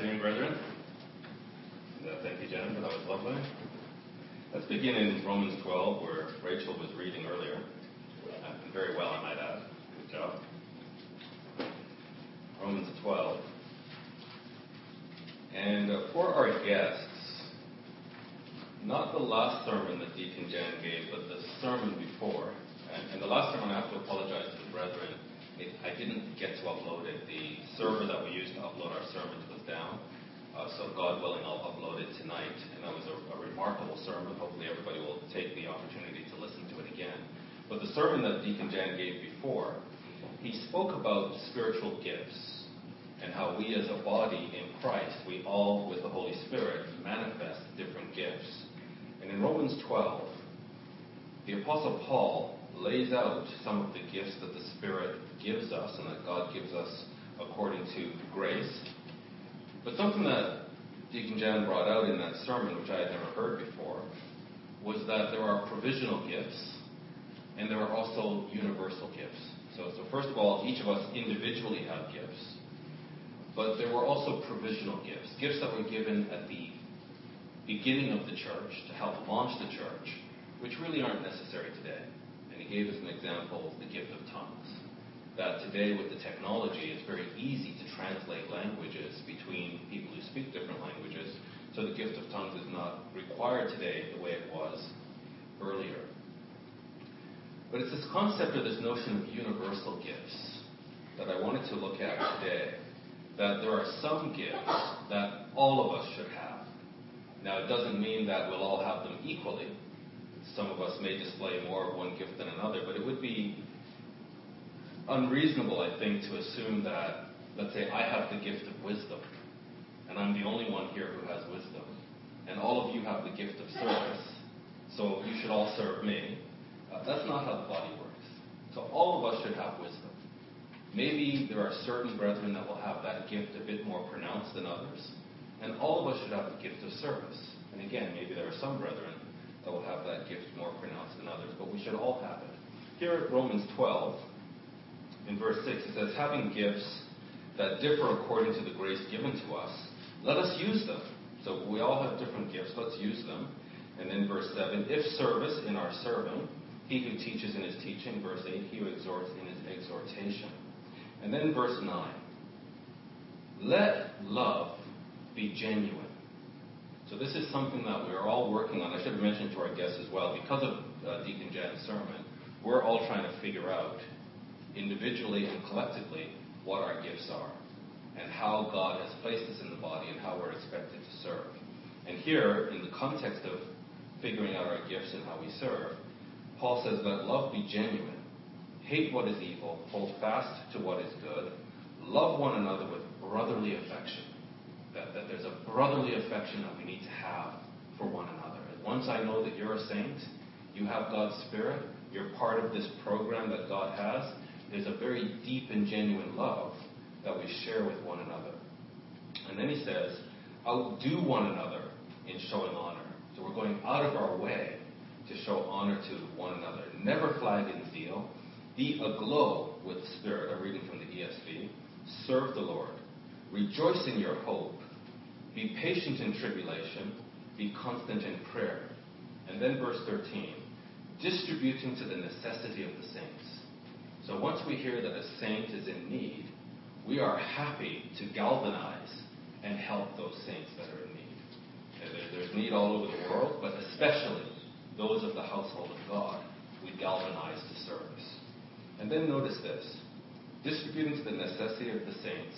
afternoon, brethren. Uh, thank you, Jennifer. That was lovely. Let's begin in Romans 12, where Rachel was reading earlier. Uh, very well, I might add. Good job. Romans 12. And uh, for our guests, not the last sermon that Deacon Jan gave, but the sermon before. And, and the last sermon, I have to apologize to the brethren. I didn't get to upload it. The server that we used to upload our sermons was down. Uh, so God willing, I'll upload it tonight. And that was a, a remarkable sermon. Hopefully everybody will take the opportunity to listen to it again. But the sermon that Deacon Jan gave before, he spoke about spiritual gifts and how we as a body in Christ, we all, with the Holy Spirit, manifest different gifts. And in Romans 12, the Apostle Paul lays out some of the gifts that the Spirit gives us and that God gives us according to grace. But something that Deacon Jan brought out in that sermon, which I had never heard before, was that there are provisional gifts and there are also universal gifts. So, so first of all, each of us individually have gifts. But there were also provisional gifts, gifts that were given at the beginning of the church to help launch the church, which really aren't necessary today. Gave us an example of the gift of tongues. That today, with the technology, it's very easy to translate languages between people who speak different languages. So the gift of tongues is not required today the way it was earlier. But it's this concept or this notion of universal gifts that I wanted to look at today that there are some gifts that all of us should have. Now, it doesn't mean that we'll all have them equally. Some of us may display more of one gift than another, but it would be unreasonable, I think, to assume that, let's say, I have the gift of wisdom, and I'm the only one here who has wisdom, and all of you have the gift of service, so you should all serve me. Uh, that's not how the body works. So all of us should have wisdom. Maybe there are certain brethren that will have that gift a bit more pronounced than others, and all of us should have the gift of service. And again, maybe there are some brethren that will have that gift more pronounced than others, but we should all have it. Here at Romans 12, in verse 6, it says, Having gifts that differ according to the grace given to us, let us use them. So we all have different gifts, let's use them. And then verse 7, if service in our serving, he who teaches in his teaching, verse 8, he who exhorts in his exhortation. And then verse 9. Let love be genuine. So this is something that we are all working on. I should have mentioned to our guests as well, because of uh, Deacon Jan's sermon, we're all trying to figure out individually and collectively what our gifts are and how God has placed us in the body and how we're expected to serve. And here, in the context of figuring out our gifts and how we serve, Paul says, Let love be genuine. Hate what is evil, hold fast to what is good, love one another with brotherly affection. That, there's a brotherly affection that we need to have for one another. And once I know that you're a saint, you have God's Spirit, you're part of this program that God has, there's a very deep and genuine love that we share with one another. And then he says, outdo one another in showing honor. So we're going out of our way to show honor to one another. Never flag in zeal. Be aglow with spirit. I'm reading from the ESV. Serve the Lord. Rejoice in your hope. Be patient in tribulation. Be constant in prayer. And then verse 13. Distributing to the necessity of the saints. So once we hear that a saint is in need, we are happy to galvanize and help those saints that are in need. There's need all over the world, but especially those of the household of God, we galvanize to service. And then notice this distributing to the necessity of the saints,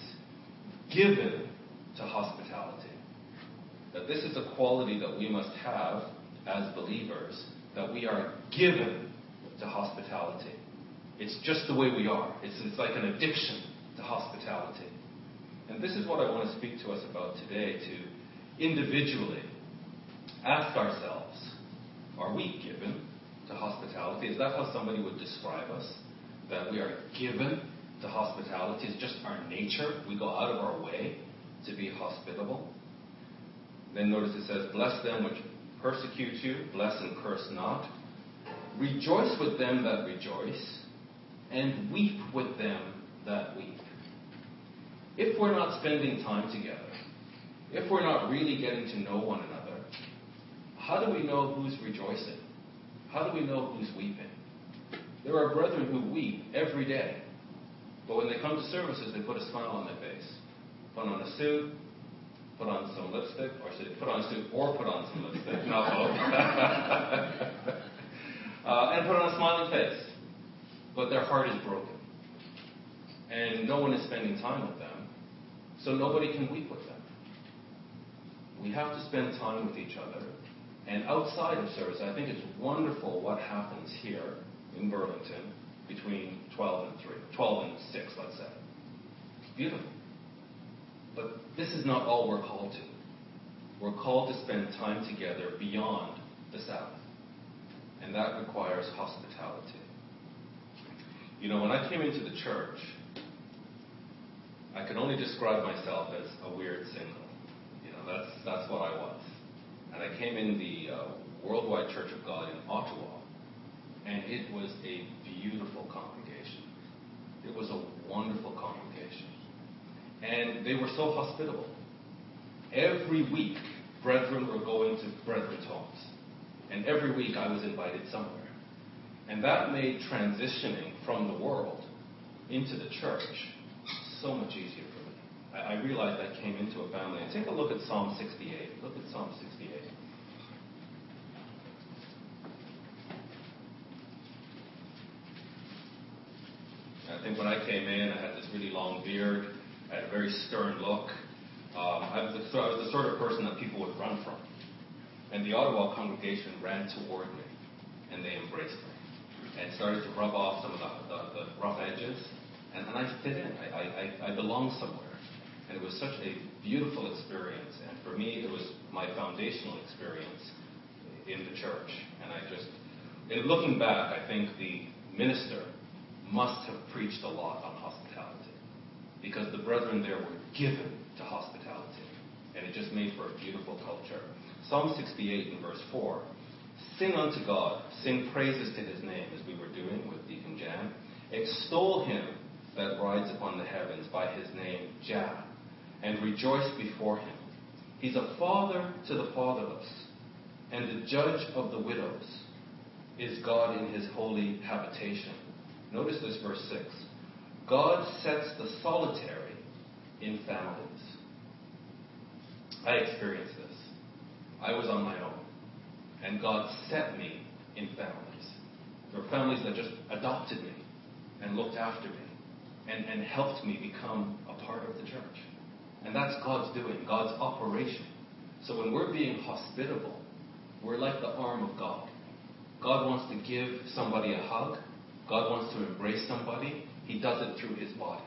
given to hospitality. That this is a quality that we must have as believers, that we are given to hospitality. It's just the way we are. It's, it's like an addiction to hospitality. And this is what I want to speak to us about today to individually ask ourselves are we given to hospitality? Is that how somebody would describe us? that we are given to hospitality. It's just our nature. We go out of our way to be hospitable. Then notice it says, Bless them which persecute you, bless and curse not. Rejoice with them that rejoice, and weep with them that weep. If we're not spending time together, if we're not really getting to know one another, how do we know who's rejoicing? How do we know who's weeping? There are brethren who weep every day, but when they come to services, they put a smile on their face, put on a suit, put on some lipstick, or say put on suit or put on some lipstick, not both, uh, and put on a smiling face, but their heart is broken, and no one is spending time with them, so nobody can weep with them. We have to spend time with each other. And outside of service, I think it's wonderful what happens here in Burlington between 12 and 3, 12 and 6, let's say. Beautiful. But this is not all we're called to. We're called to spend time together beyond the Sabbath. And that requires hospitality. You know, when I came into the church, I could only describe myself as a weird single. You know, that's, that's what I was. And I came in the uh, Worldwide Church of God in Ottawa, and it was a beautiful congregation. It was a wonderful congregation. And they were so hospitable. Every week, brethren were going to brethren's homes. And every week I was invited somewhere. And that made transitioning from the world into the church so much easier for me. I, I realized I came into a family. And take a look at Psalm 68. Look at Psalm 68. I think when I came in, I had this really long beard. I had a very stern look. Um, I, was the, I was the sort of person that people would run from. And the Ottawa congregation ran toward me, and they embraced me, and started to rub off some of the, the, the rough edges. And, and I fit in. I, I, I belong somewhere. And it was such a beautiful experience. And for me, it was my foundational experience in the church. And I just, in looking back, I think the minister must have preached a lot on because the brethren there were given to hospitality. And it just made for a beautiful culture. Psalm 68 in verse 4 Sing unto God, sing praises to his name, as we were doing with Deacon Jan. Extol him that rides upon the heavens by his name, Jah, and rejoice before him. He's a father to the fatherless, and the judge of the widows is God in his holy habitation. Notice this verse 6. God sets the solitary in families. I experienced this. I was on my own, and God set me in families. There were families that just adopted me and looked after me and, and helped me become a part of the church. And that's God's doing, God's operation. So when we're being hospitable, we're like the arm of God. God wants to give somebody a hug. God wants to embrace somebody. He does it through his body.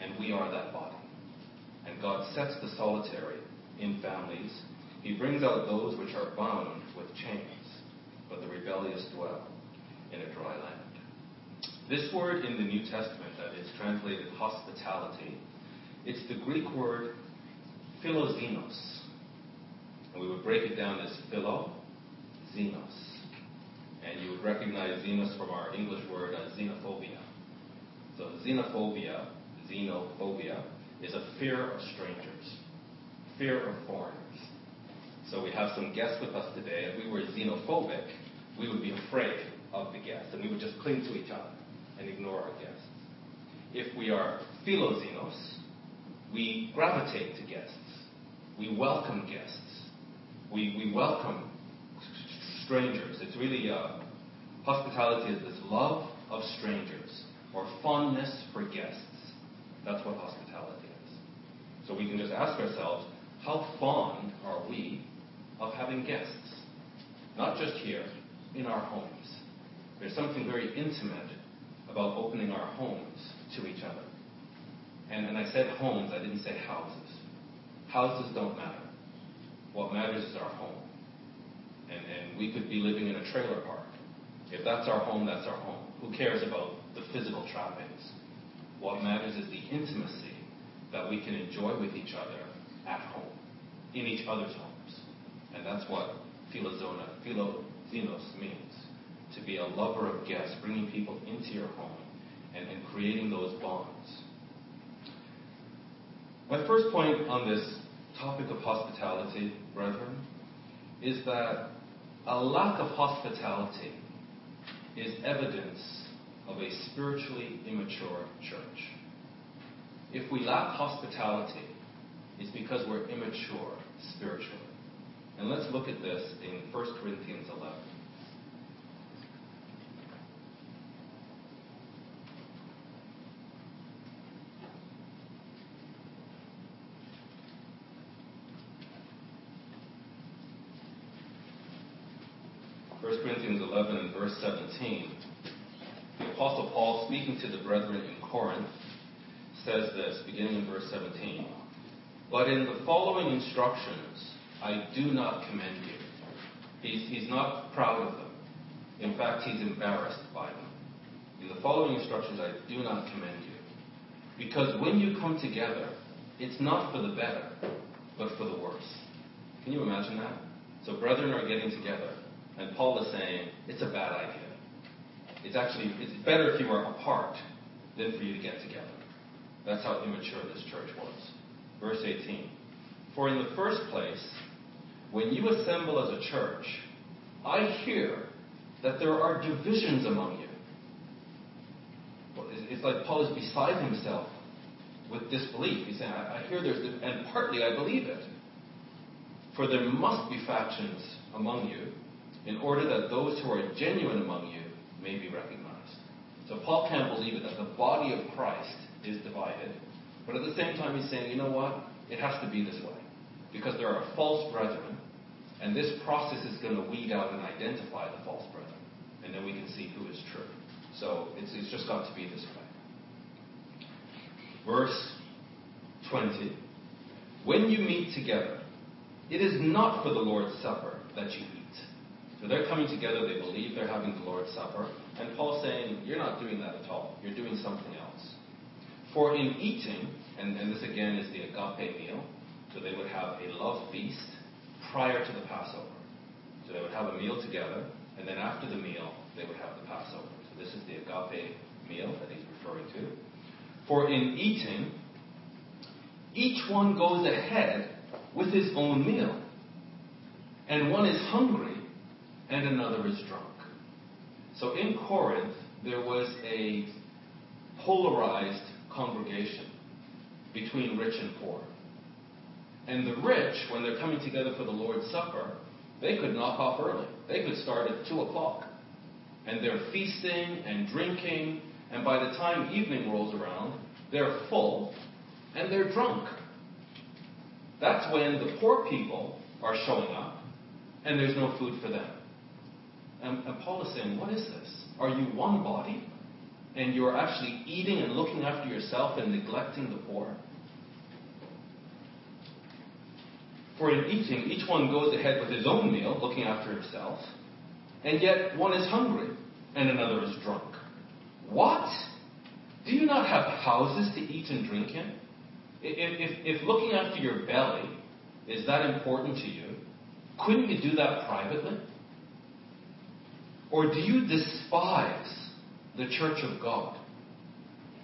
And we are that body. And God sets the solitary in families. He brings out those which are bound with chains, but the rebellious dwell in a dry land. This word in the New Testament that is translated hospitality, it's the Greek word philoxenos. And we would break it down as philo, xenos. And you would recognize xenos from our English word as xenophobia. So xenophobia, xenophobia, is a fear of strangers, fear of foreigners. So we have some guests with us today. If we were xenophobic, we would be afraid of the guests, and we would just cling to each other and ignore our guests. If we are philoxenos, we gravitate to guests. We welcome guests. We, we welcome strangers. It's really uh, hospitality is this love of strangers or fondness for guests. That's what hospitality is. So we can just ask ourselves, how fond are we of having guests? Not just here, in our homes. There's something very intimate about opening our homes to each other. And, and I said homes, I didn't say houses. Houses don't matter. What matters is our home. And, and we could be living in a trailer park. If that's our home, that's our home. Who cares about the physical trappings? What matters is the intimacy that we can enjoy with each other at home, in each other's homes. And that's what philozona, philoxenos means to be a lover of guests, bringing people into your home and, and creating those bonds. My first point on this topic of hospitality, brethren, is that a lack of hospitality is evidence of a spiritually immature church. If we lack hospitality, it's because we're immature spiritually. And let's look at this in 1 Corinthians 11. First Corinthians 11 and verse 17. Speaking to the brethren in Corinth, says this, beginning in verse 17. But in the following instructions, I do not commend you. He's, he's not proud of them. In fact, he's embarrassed by them. In the following instructions, I do not commend you. Because when you come together, it's not for the better, but for the worse. Can you imagine that? So, brethren are getting together, and Paul is saying, it's a bad idea. It's actually, it's better if you are apart than for you to get together. That's how immature this church was. Verse 18. For in the first place, when you assemble as a church, I hear that there are divisions among you. It's like Paul is beside himself with disbelief. He's saying, I, hear there's, and partly I believe it. For there must be factions among you, in order that those who are genuine among you may be recognized. So Paul can't believe it that the body of Christ is divided, but at the same time he's saying, you know what? It has to be this way. Because there are false brethren, and this process is going to weed out and identify the false brethren. And then we can see who is true. So it's, it's just got to be this way. Verse 20. When you meet together, it is not for the Lord's Supper that you eat. So they're coming together, they believe they're having the Lord's Supper. And Paul's saying, You're not doing that at all. You're doing something else. For in eating, and, and this again is the agape meal, so they would have a love feast prior to the Passover. So they would have a meal together, and then after the meal, they would have the Passover. So this is the agape meal that he's referring to. For in eating, each one goes ahead with his own meal. And one is hungry, and another is drunk. So in Corinth, there was a polarized congregation between rich and poor. And the rich, when they're coming together for the Lord's Supper, they could knock off early. They could start at 2 o'clock. And they're feasting and drinking, and by the time evening rolls around, they're full and they're drunk. That's when the poor people are showing up, and there's no food for them. And, Paul is saying, What is this? Are you one body? And you're actually eating and looking after yourself and neglecting the poor? For in eating, each one goes ahead with his own meal, looking after himself, and yet one is hungry and another is drunk. What? Do you not have houses to eat and drink in? If, if, if looking after your belly is that important to you, couldn't you do that privately? Or do you despise the church of God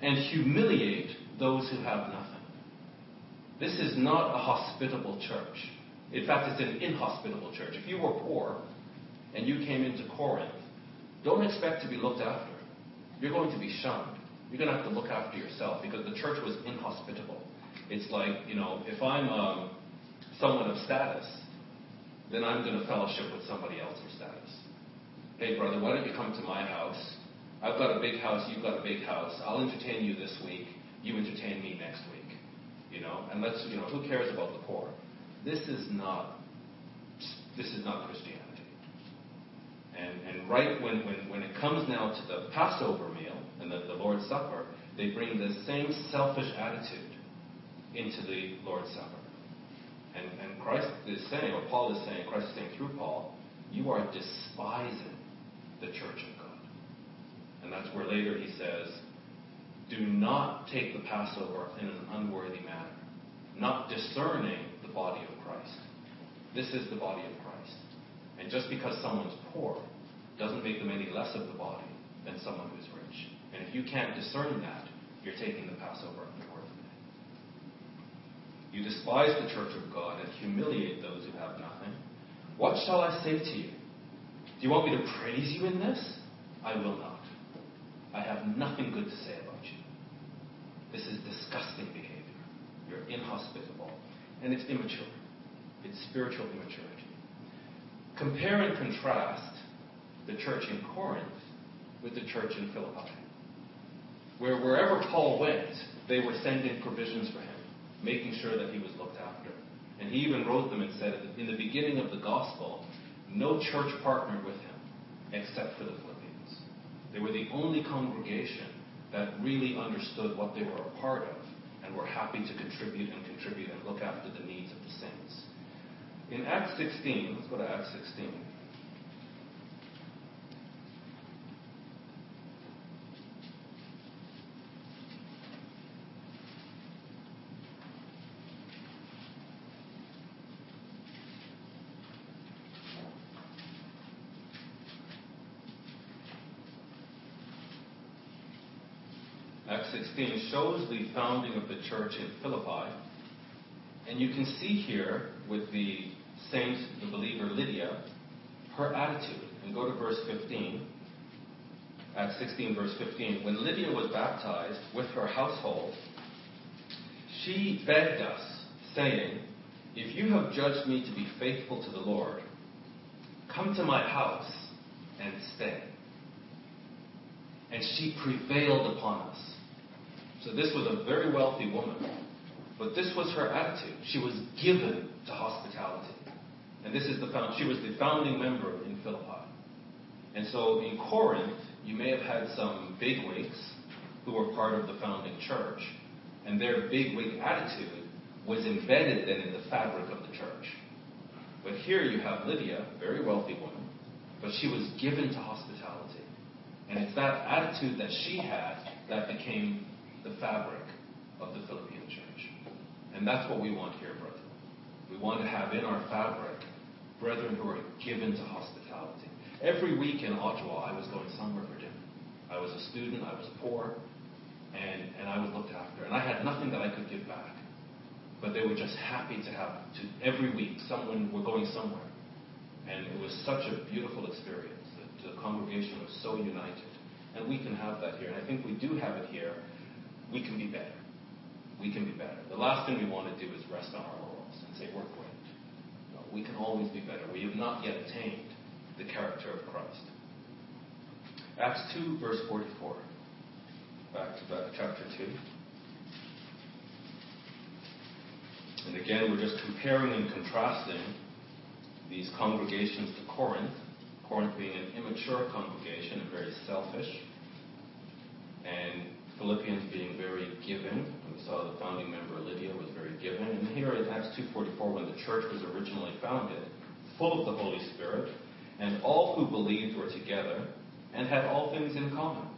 and humiliate those who have nothing? This is not a hospitable church. In fact, it's an inhospitable church. If you were poor and you came into Corinth, don't expect to be looked after. You're going to be shunned. You're going to have to look after yourself because the church was inhospitable. It's like, you know, if I'm um, someone of status, then I'm going to fellowship with somebody else of status. Hey, brother, why don't you come to my house? I've got a big house, you've got a big house. I'll entertain you this week, you entertain me next week. You know, and let's, you know, who cares about the poor? This is not, this is not Christianity. And, and right when, when, when it comes now to the Passover meal and the, the Lord's Supper, they bring the same selfish attitude into the Lord's Supper. And, and Christ is saying, or Paul is saying, Christ is saying through Paul, you are despising the church of God. And that's where later he says, do not take the Passover in an unworthy manner, not discerning the body of Christ. This is the body of Christ. And just because someone's poor doesn't make them any less of the body than someone who's rich. And if you can't discern that, you're taking the Passover unworthily. You despise the church of God and humiliate those who have nothing. What shall I say to you? Do you want me to praise you in this? I will not. I have nothing good to say about you. This is disgusting behavior. You're inhospitable. And it's immature. It's spiritual immaturity. Compare and contrast the church in Corinth with the church in Philippi. Where wherever Paul went, they were sending provisions for him, making sure that he was looked after. And he even wrote them and said, in the beginning of the gospel, no church partnered with him except for the Philippians. They were the only congregation that really understood what they were a part of and were happy to contribute and contribute and look after the needs of the saints. In Acts 16, let's go to Acts 16. Acts 16 shows the founding of the church in Philippi. And you can see here with the saint, the believer Lydia, her attitude. And go to verse 15. Acts 16, verse 15. When Lydia was baptized with her household, she begged us, saying, If you have judged me to be faithful to the Lord, come to my house and stay. And she prevailed upon us. So this was a very wealthy woman. But this was her attitude. She was given to hospitality. And this is the found, she was the founding member in Philippi. And so in Corinth, you may have had some bigwigs who were part of the founding church, and their bigwig attitude was embedded then in the fabric of the church. But here you have Lydia, very wealthy woman, but she was given to hospitality. And it's that attitude that she had that became the fabric of the Philippian church. And that's what we want here, brethren. We want to have in our fabric brethren who are given to hospitality. Every week in Ottawa, I was going somewhere for dinner. I was a student, I was poor, and, and I was looked after. And I had nothing that I could give back. But they were just happy to have, to, every week, someone were going somewhere. And it was such a beautiful experience. The, the congregation was so united. And we can have that here. And I think we do have it here we can be better. We can be better. The last thing we want to do is rest on our laurels and say we're great. No, we can always be better. We have not yet attained the character of Christ. Acts 2, verse 44. Back to chapter 2. And again, we're just comparing and contrasting these congregations to Corinth. Corinth being an immature congregation and very selfish. And Philippians being very given. We saw the founding member Lydia was very given. And here in Acts 2.44, when the church was originally founded, full of the Holy Spirit, and all who believed were together and had all things in common.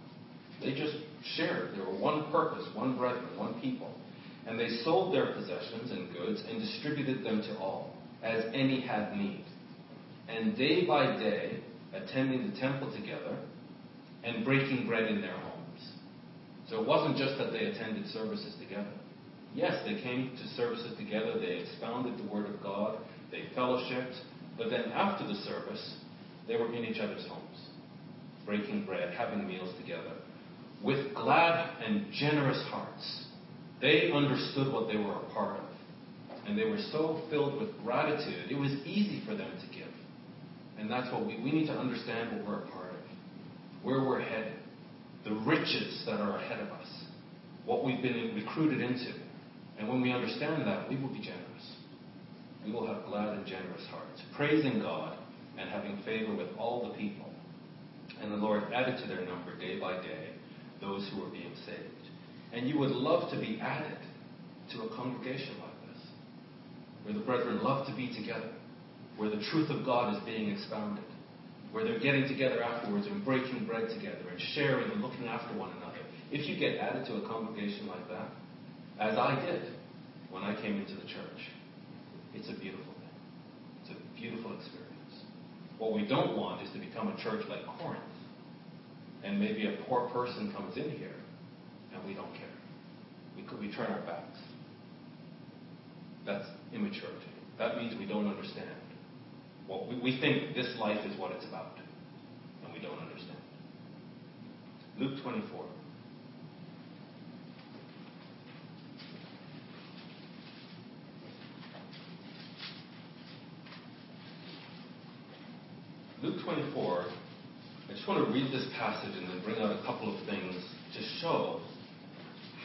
They just shared. They were one purpose, one brethren, one people. And they sold their possessions and goods and distributed them to all, as any had need. And day by day, attending the temple together and breaking bread in their homes so it wasn't just that they attended services together. Yes, they came to services together, they expounded the Word of God, they fellowshipped, but then after the service, they were in each other's homes, breaking bread, having meals together, with glad and generous hearts. They understood what they were a part of, and they were so filled with gratitude, it was easy for them to give. And that's what we, we need to understand what we're a part of, where we're headed the riches that are ahead of us, what we've been recruited into. And when we understand that, we will be generous. We will have glad and generous hearts, praising God and having favor with all the people. And the Lord added to their number day by day those who were being saved. And you would love to be added to a congregation like this, where the brethren love to be together, where the truth of God is being expounded, where they're getting together afterwards and breaking bread together and sharing and looking after one another. If you get added to a congregation like that, as I did when I came into the church, it's a beautiful thing. It's a beautiful experience. What we don't want is to become a church like Corinth, and maybe a poor person comes in here, and we don't care. We, we turn our backs. That's immaturity. That means we don't understand. Well, we, we think this life is what it's about, and we don't understand. Luke 24. Luke 24, I just want to read this passage and then bring out a couple of things to show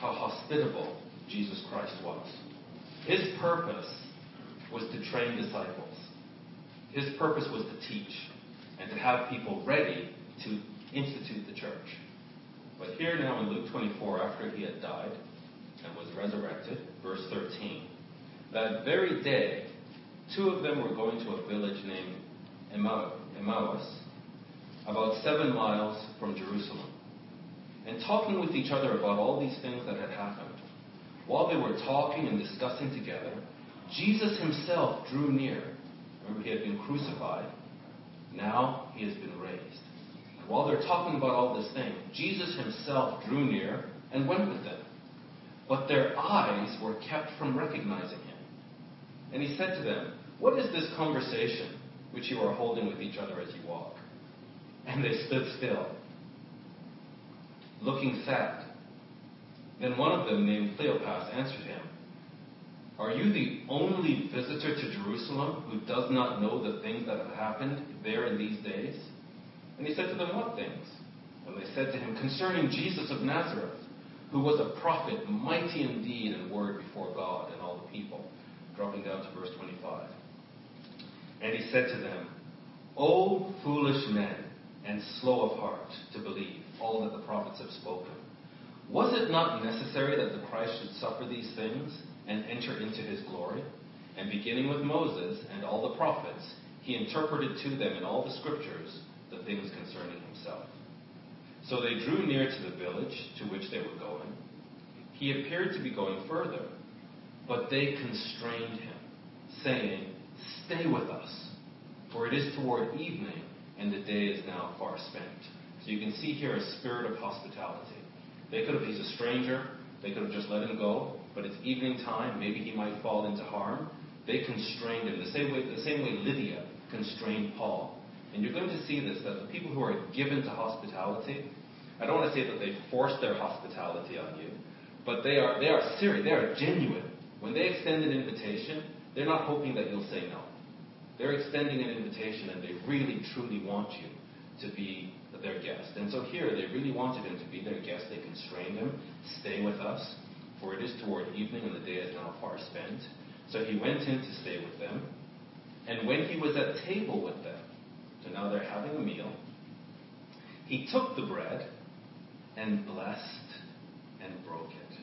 how hospitable Jesus Christ was. His purpose was to train disciples. His purpose was to teach and to have people ready to institute the church. But here now in Luke 24, after he had died and was resurrected, verse 13, that very day, two of them were going to a village named Emmaus, about seven miles from Jerusalem, and talking with each other about all these things that had happened. While they were talking and discussing together, Jesus himself drew near. Remember, he had been crucified. Now he has been raised. And while they're talking about all this thing, Jesus himself drew near and went with them. But their eyes were kept from recognizing him. And he said to them, What is this conversation which you are holding with each other as you walk? And they stood still, looking sad. Then one of them, named Cleopas, answered him, Are you the only visitor to Jerusalem who does not know the things that have happened there in these days? And he said to them, What things? And they said to him, Concerning Jesus of Nazareth, who was a prophet, mighty in deed and word before God and all the people. Dropping down to verse 25. And he said to them, O foolish men, and slow of heart to believe all that the prophets have spoken. Was it not necessary that the Christ should suffer these things and enter into his glory? And beginning with Moses and all the prophets, he interpreted to them in all the scriptures the things concerning himself. So they drew near to the village to which they were going. He appeared to be going further, but they constrained him, saying, Stay with us, for it is toward evening, and the day is now far spent. So you can see here a spirit of hospitality. They could have, he's a stranger, they could have just let him go, but it's evening time, maybe he might fall into harm. They constrained him, the same way, the same way Lydia constrained Paul. And you're going to see this, that the people who are given to hospitality, I don't want to say that they force their hospitality on you, but they are, they are serious, they are genuine. When they extend an invitation, they're not hoping that you'll say no. They're extending an invitation and they really, truly want you to be their guest. And so here, they really wanted him to be their guest. They constrained him, stay with us, for it is toward evening and the day is now far spent. So he went in to stay with them. And when he was at table with them, so now they're having a meal, he took the bread and blessed and broke it.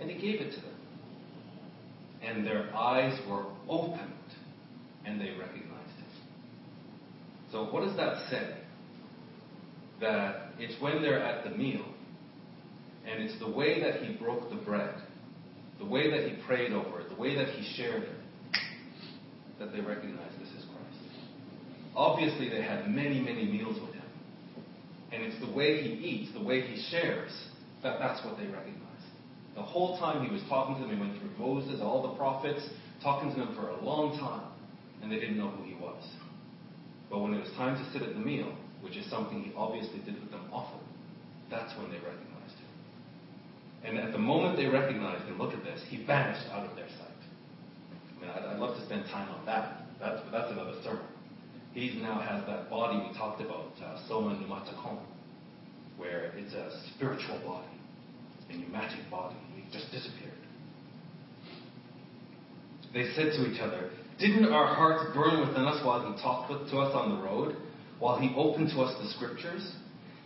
And he gave it to them. And their eyes were opened and they recognized him. So, what does that say? That it's when they're at the meal, and it's the way that he broke the bread, the way that he prayed over it, the way that he shared it, that they recognize this is Christ. Obviously, they had many, many meals with him. And it's the way he eats, the way he shares, that that's what they recognize. The whole time he was talking to them, he went through Moses, all the prophets, talking to them for a long time and they didn't know who he was. But when it was time to sit at the meal, which is something he obviously did with them often, that's when they recognized. And at the moment they recognized him, look at this, he vanished out of their sight. I mean, I'd, I'd love to spend time on that. That's, that's another sermon. He now has that body we talked about, uh, soma pneumatikon, where it's a spiritual body, a pneumatic body. He just disappeared. They said to each other, didn't our hearts burn within us while he talked to us on the road, while he opened to us the scriptures?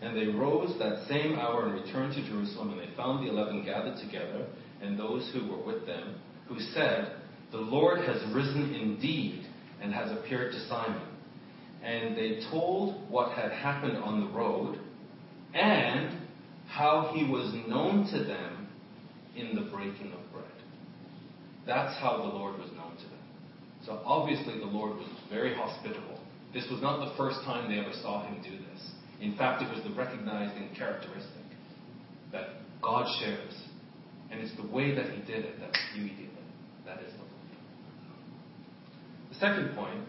And they rose that same hour and returned to Jerusalem, and they found the eleven gathered together, and those who were with them, who said, The Lord has risen indeed, and has appeared to Simon. And they told what had happened on the road, and how he was known to them in the breaking of bread. That's how the Lord was known to them. So obviously the Lord was very hospitable. This was not the first time they ever saw him do this. In fact, it was the recognizing characteristic that God shares. And it's the way that he did it that Huey did it. That is the point. The Second point,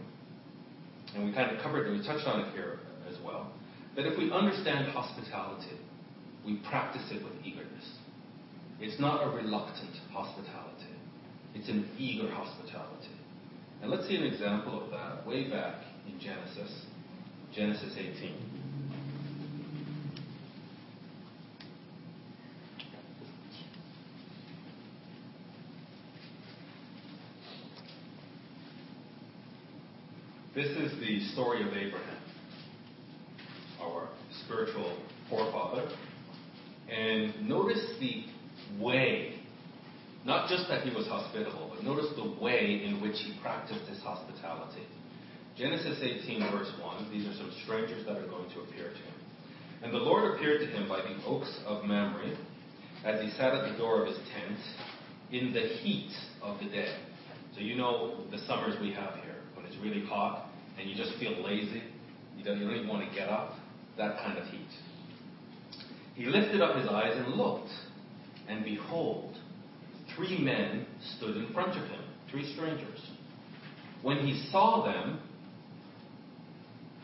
and we kind of covered it, we touched on it here as well, that if we understand hospitality, we practice it with eagerness. It's not a reluctant hospitality, it's an eager hospitality. And let's see an example of that way back in Genesis, Genesis 18. This is the story of Abraham, our spiritual forefather. And notice the way, not just that he was hospitable, but notice the way in which he practiced his hospitality. Genesis 18, verse 1, these are some strangers that are going to appear to him. And the Lord appeared to him by the oaks of Mamre as he sat at the door of his tent in the heat of the day. So you know the summers we have here, when it's really hot and you just feel lazy, you don't, even want to get up, that kind of heat. He lifted up his eyes and looked, and behold, three men stood in front of him, three strangers. When he saw them,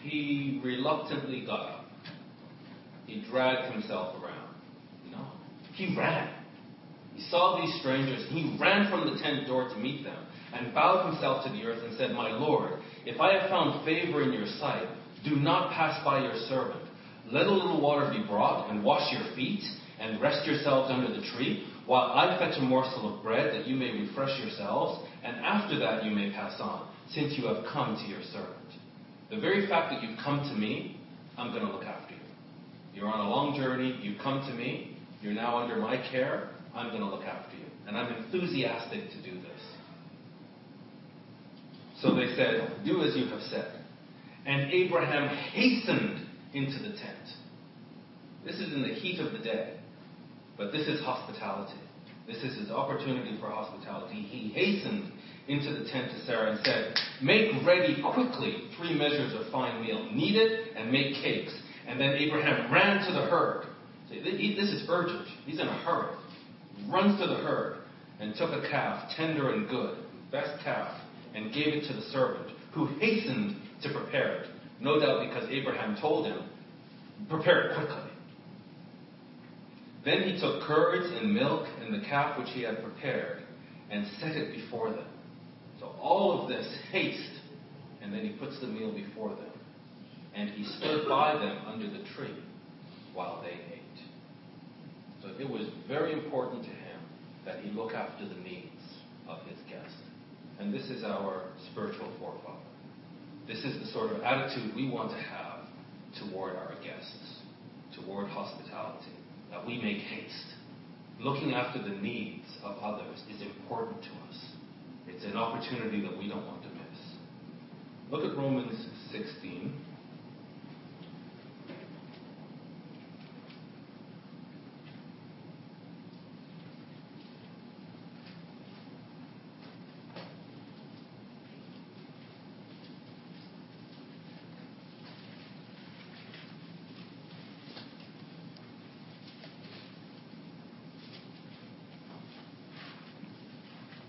he reluctantly got up. He dragged himself around. No, he ran. He saw these strangers. He ran from the tent door to meet them and bowed himself to the earth and said, My Lord, if I have found favor in your sight, do not pass by your servant. Let a little water be brought, and wash your feet, and rest yourselves under the tree, while I fetch a morsel of bread, that you may refresh yourselves, and after that you may pass on, since you have come to your servant. The very fact that you've come to me, I'm going to look after you. You're on a long journey, you've come to me, you're now under my care, I'm going to look after you. And I'm enthusiastic to do this. So they said, Do as you have said. And Abraham hastened into the tent. This is in the heat of the day, but this is hospitality. This is his opportunity for hospitality. He hastened into the tent to Sarah and said, Make ready quickly three measures of fine meal, knead it, and make cakes. And then Abraham ran to the herd. This is urgent. He's in a hurry. Runs to the herd and took a calf, tender and good, best calf, and gave it to the servant, who hastened to prepare it. No doubt because Abraham told him, Prepare it quickly. Then he took curds and milk and the calf which he had prepared and set it before them. So all of this haste, and then he puts the meal before them. And he stood by them under the tree while they ate. So it was very important to him that he look after the needs of his guests. And this is our spiritual forefather. This is the sort of attitude we want to have toward our guests, toward hospitality, that we make haste. Looking after the needs of others is important to us. It's an opportunity that we don't want to miss. Look at Romans 16.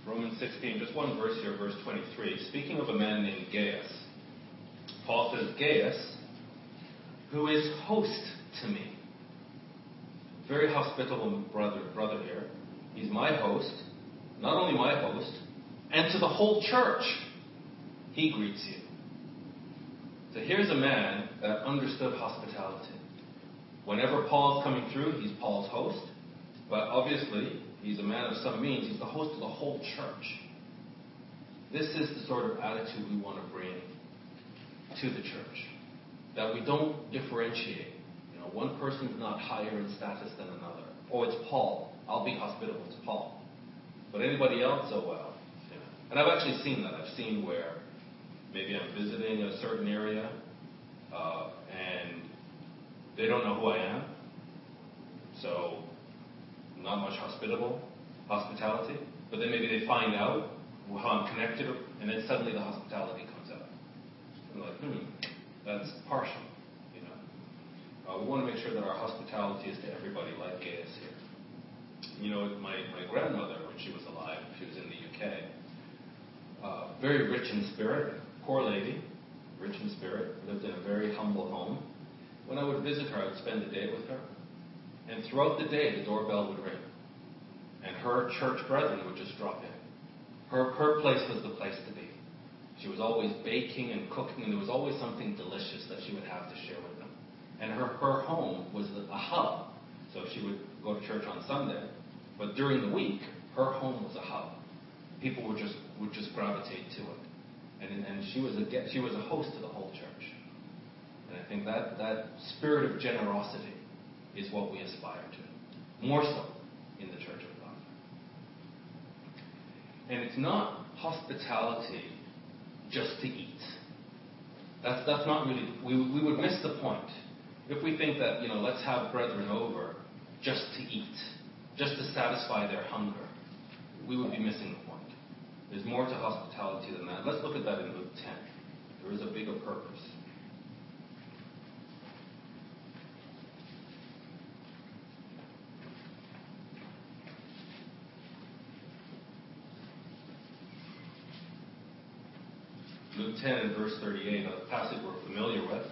Romans 16, just one verse here, verse 23. Speaking of a man named Gaius, Paul says, Gaius, who is host to me. Very hospitable brother, brother here. He's my host, not only my host, and to the whole church, he greets you. So here's a man that understood hospitality. Whenever Paul's coming through, he's Paul's host, but obviously He's a man of some means. He's the host of the whole church. This is the sort of attitude we want to bring to the church. That we don't differentiate. You know, one person's not higher in status than another. Oh, it's Paul. I'll be hospitable to Paul. But anybody else, oh well. And I've actually seen that. I've seen where maybe I'm visiting a certain area uh, and they don't know who I am. So not much hospitable hospitality, but then maybe they find out how I'm connected, and then suddenly the hospitality comes out. And like, hmm, that's partial, you know. Uh, we want to make sure that our hospitality is to everybody, like Gaius here. You know, my, my grandmother, when she was alive, she was in the UK. uh, very rich in spirit, poor lady, rich in spirit, lived in a very humble home. When I would visit her, I would spend the day with her. And throughout the day, the doorbell would ring. And her church brethren would just drop in. Her, her place was the place to be. She was always baking and cooking, and there was always something delicious that she would have to share with them. And her, her home was a hub. So she would go to church on Sunday, but during the week, her home was a hub. People would just would just gravitate to it, and and she was a she was a host to the whole church. And I think that that spirit of generosity is what we aspire to, more so in the Church of God. And it's not hospitality just to eat. That's that's not really we we would miss the point if we think that you know let's have brethren over just to eat, just to satisfy their hunger, we would be missing the point. There's more to hospitality than that. Let's look at that in Luke 10. There is a bigger purpose. Luke 10 and verse 38, a passage we're familiar with.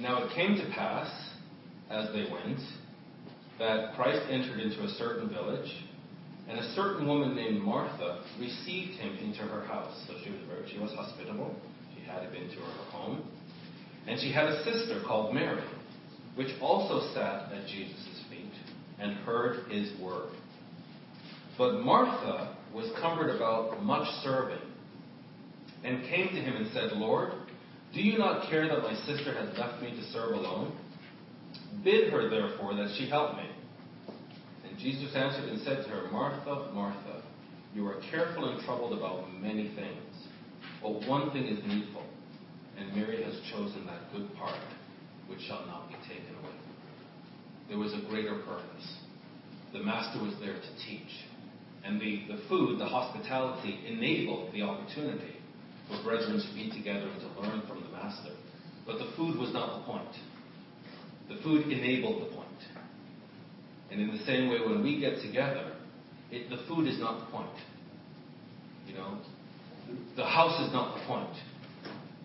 Now it came to pass, as they went, that Christ entered into a certain village, and a certain woman named Martha received him into her house. So she was very, she was hospitable. She had him into her home. And she had a sister called Mary, which also sat at Jesus' feet and heard his word. But Martha was cumbered about much serving, and came to him and said, Lord, do you not care that my sister has left me to serve alone? Bid her, therefore, that she help me. And Jesus answered and said to her, Martha, Martha, you are careful and troubled about many things, but one thing is needful, and Mary has chosen that good part which shall not be taken away. There was a greater purpose. The Master was there to teach. And the, the food, the hospitality, enabled the opportunity for brethren to be together and to learn from the Master. But the food was not the point. The food enabled the point. And in the same way, when we get together, it, the food is not the point. You know, the house is not the point.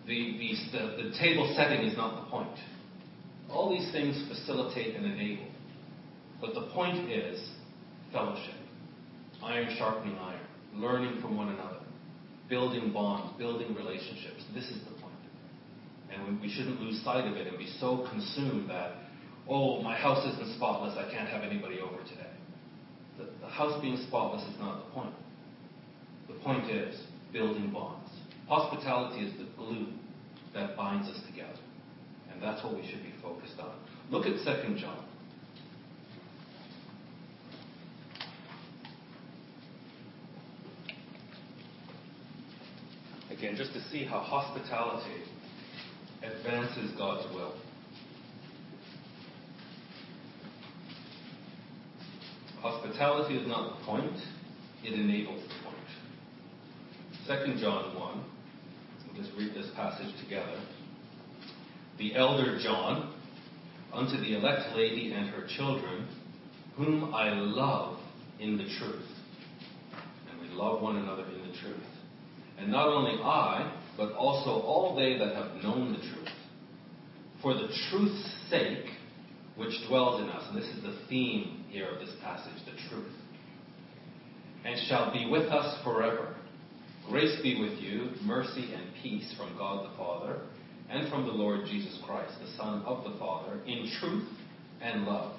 The, the, the, the table setting is not the point. All these things facilitate and enable. But the point is fellowship. Iron sharpening iron. Learning from one another. Building bonds. Building relationships. This is the point. and we shouldn't lose sight of it and be so consumed that, oh, my house isn't spotless, I can't have anybody over today. The, the house being spotless is not the point. The point is building bonds. Hospitality is the glue that binds us together. And that's what we should be focused on. Look at 2 John. Again, just to see how hospitality advances God's will. Hospitality is not the point, it enables the point. 2 John 1, we'll just read this passage together. The elder John, unto the elect lady and her children, whom I love in the truth. And we love one another in the truth. And not only I, but also all they that have known the truth. For the truth's sake, which dwells in us, and this is the theme here of this passage, the truth, and shall be with us forever. Grace be with you, mercy and peace from God the Father, and from the Lord Jesus Christ, the Son of the Father, in truth and love.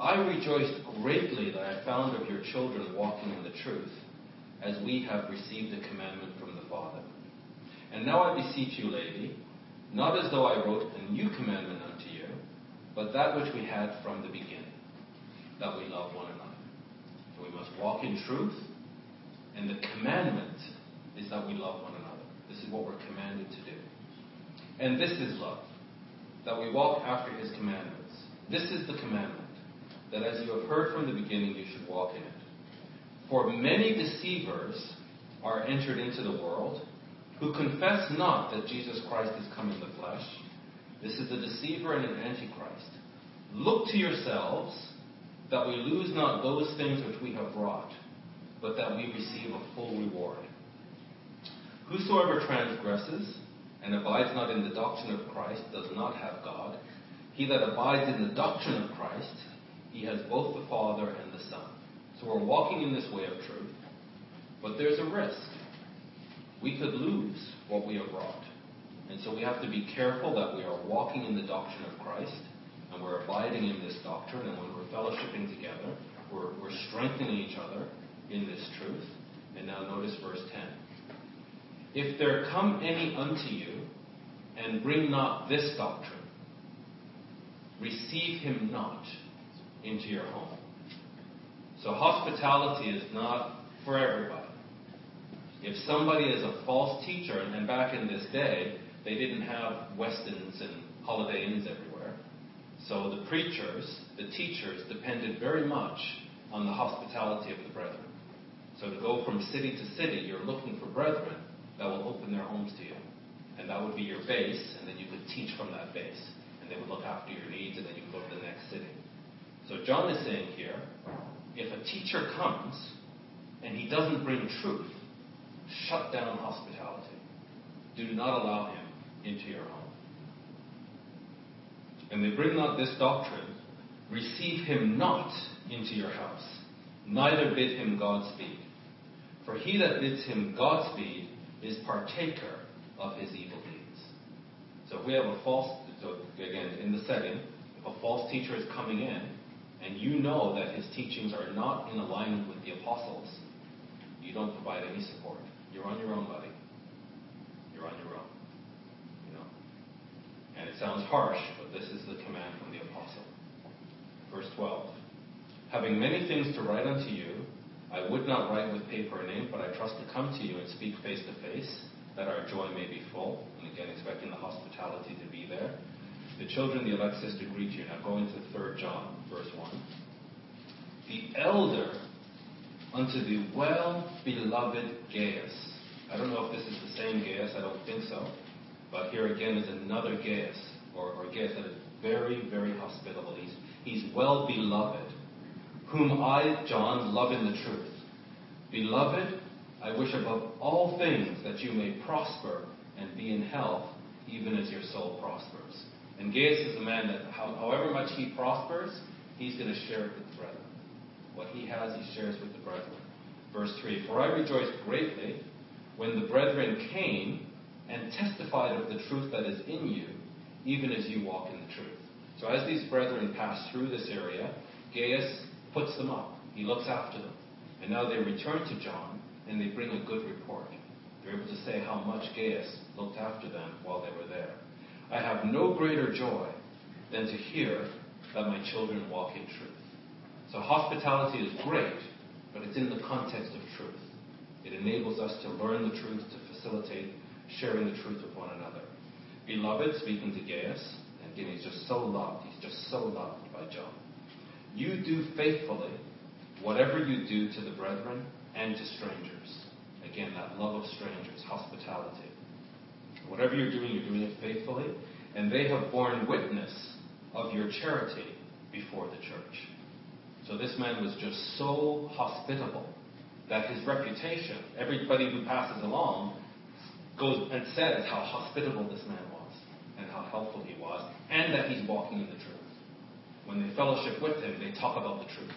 I rejoiced greatly that I found of your children walking in the truth, as we have received the commandment from the Father. And now I beseech you, lady, not as though I wrote a new commandment unto you, but that which we had from the beginning, that we love one another. So we must walk in truth, and the commandment is that we love one another. This is what we're commanded to do. And this is love, that we walk after his commandments. This is the commandment, that as you have heard from the beginning, you should walk in it. For many deceivers are entered into the world who confess not that Jesus Christ is come in the flesh. This is a deceiver and an antichrist. Look to yourselves that we lose not those things which we have wrought, but that we receive a full reward. Whosoever transgresses and abides not in the doctrine of Christ does not have God. He that abides in the doctrine of Christ, he has both the Father and the Son. So we're walking in this way of truth, but there's a risk. We could lose what we have brought. And so we have to be careful that we are walking in the doctrine of Christ and we're abiding in this doctrine. And when we're fellowshipping together, we're, we're strengthening each other in this truth. And now notice verse 10. If there come any unto you and bring not this doctrine, receive him not into your home. So hospitality is not for everybody. If somebody is a false teacher, and back in this day, they didn't have Westins and Holiday Inns everywhere. So the preachers, the teachers, depended very much on the hospitality of the brethren. So to go from city to city, you're looking for brethren that will open their homes to you. And that would be your base, and then you could teach from that base. And they would look after your needs, and then you could go to the next city. So John is saying here if a teacher comes and he doesn't bring truth, shut down hospitality. Do not allow him into your home. And they bring not this doctrine, receive him not into your house, neither bid him Godspeed. For he that bids him Godspeed is partaker of his evil deeds. So if we have a false, so again, in the setting, if a false teacher is coming in, and you know that his teachings are not in alignment with the apostles, you don't provide any support. You're on your own, buddy. You're on your own. You know? And it sounds harsh, but this is the command from the apostle. Verse 12. Having many things to write unto you, I would not write with paper and ink, but I trust to come to you and speak face to face, that our joy may be full. And again, expecting the hospitality to be there. The children, the elect sister, greet you. Now going to 3 John, verse 1. The elder unto the well beloved Gaius. I don't know if this is the same Gaius, I don't think so. But here again is another Gaius, or, or Gaius that is very, very hospitable. He's, he's well beloved whom I, John, love in the truth. Beloved, I wish above all things that you may prosper and be in health, even as your soul prospers. And Gaius is a man that, however much he prospers, he's going to share it with the brethren. What he has, he shares with the brethren. Verse 3 For I rejoiced greatly when the brethren came and testified of the truth that is in you, even as you walk in the truth. So as these brethren pass through this area, Gaius puts them up. He looks after them. And now they return to John and they bring a good report. They're able to say how much Gaius looked after them while they were there. I have no greater joy than to hear that my children walk in truth. So hospitality is great, but it's in the context of truth. It enables us to learn the truth, to facilitate sharing the truth with one another. Beloved, speaking to Gaius, and again, he's just so loved. He's just so loved by John. You do faithfully whatever you do to the brethren and to strangers. Again, that love of strangers, hospitality. Whatever you're doing, you're doing it faithfully, and they have borne witness of your charity before the church. So this man was just so hospitable that his reputation, everybody who passes along, goes and says how hospitable this man was, and how helpful he was, and that he's walking in the truth when they fellowship with him, they talk about the truth.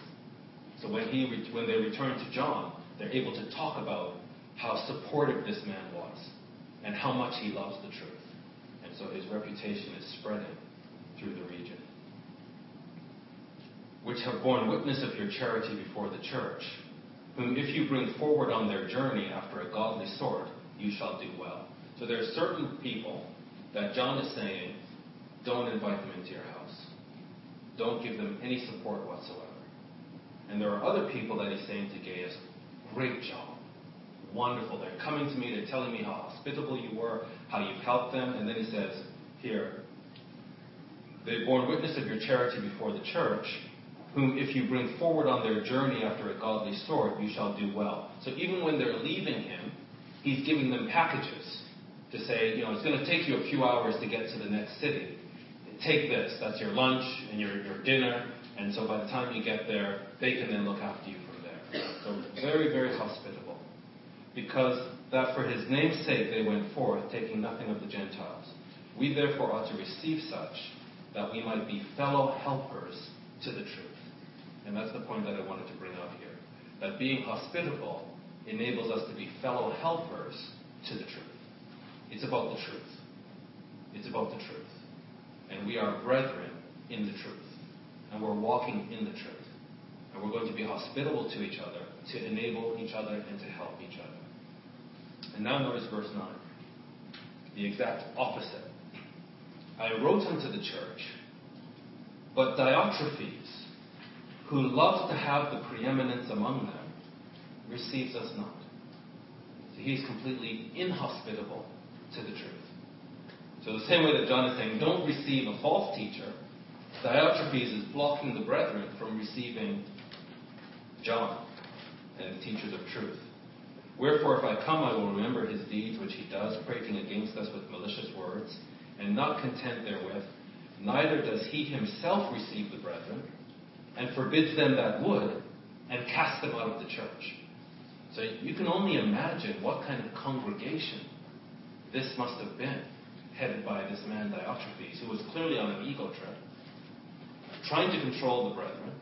So when, he, when they return to John, they're able to talk about how supportive this man and how much he loves the truth. And so his reputation is spreading through the region. Which have borne witness of your charity before the church, whom if you bring forward on their journey after a godly sort, you shall do well. So there are certain people that John is saying, don't invite them into your house. Don't give them any support whatsoever. And there are other people that he's saying to Gaius, great job. Wonderful. They're coming to me, they're telling me how hospitable you were, how you've helped them. And then he says, here, they've borne witness of your charity before the church, whom if you bring forward on their journey after a godly sort, you shall do well. So even when they're leaving him, he's giving them packages to say, you know, it's going to take you a few hours to get to the next city take this. That's your lunch and your, your dinner. And so by the time you get there, they can then look after you from there. So very, very hospitable. Because that for his name's sake they went forth, taking nothing of the Gentiles. We therefore ought to receive such that we might be fellow helpers to the truth. And that's the point that I wanted to bring up here. That being hospitable enables us to be fellow helpers to the truth. It's about the truth. It's about the truth. And we are brethren in the truth. And we're walking in the truth. And we're going to be hospitable to each other to enable each other and to help each other. And now notice verse 9. The exact opposite. I wrote unto the church, but Diotrephes, who loves to have the preeminence among them, receives us not. So he's completely inhospitable to the truth. So the same way that John is saying, don't receive a false teacher, Diotrephes is blocking the brethren from receiving John and the teachers of truth. Wherefore, if I come, I will remember his deeds which he does, prating against us with malicious words, and not content therewith, neither does he himself receive the brethren, and forbids them that would, and casts them out of the church. So you can only imagine what kind of congregation this must have been, headed by this man Diotrephes, who was clearly on an ego trip, trying to control the brethren,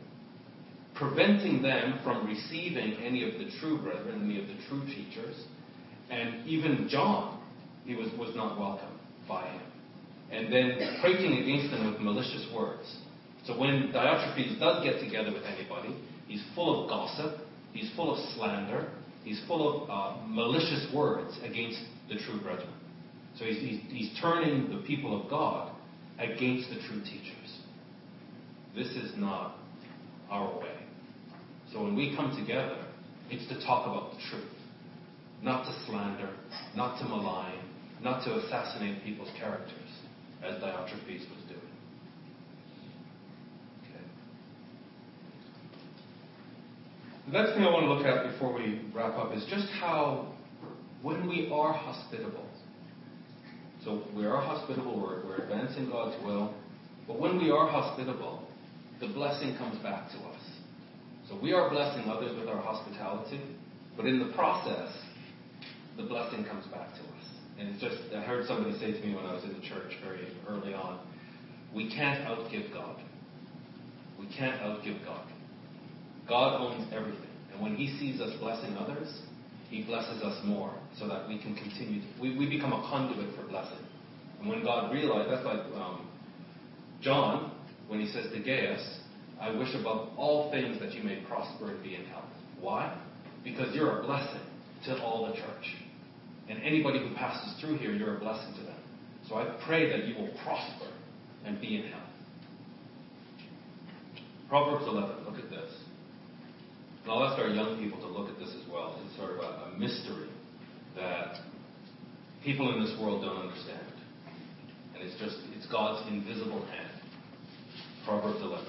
preventing them from receiving any of the true brethren, any of the true teachers, and even John, he was, was not welcome by him. And then prating against them with malicious words. So when Diotrephes does get together with anybody, he's full of gossip, he's full of slander, he's full of uh, malicious words against the true brethren. So he's, he's, he's turning the people of God against the true teachers. This is not our way. So when we come together, it's to talk about the truth, not to slander, not to malign, not to assassinate people's characters, as Diotrephes was doing. Okay. The next thing I want to look at before we wrap up is just how, when we are hospitable, so we are hospitable, we're, we're advancing God's will, but when we are hospitable, the blessing comes back to us. So we are blessing others with our hospitality, but in the process, the blessing comes back to us. And it's just, I heard somebody say to me when I was in the church very early on, we can't outgive God. We can't outgive God. God owns everything. And when He sees us blessing others, He blesses us more so that we can continue. To, we, we become a conduit for blessing. And when God realized, that's like um, John, when he says to Gaius, I wish above all things that you may prosper and be in health. Why? Because you're a blessing to all the church. And anybody who passes through here, you're a blessing to them. So I pray that you will prosper and be in health. Proverbs 11, look at this. And I'll ask our young people to look at this as well. It's sort of a, a mystery that people in this world don't understand. And it's just, it's God's invisible hand. Proverbs 11.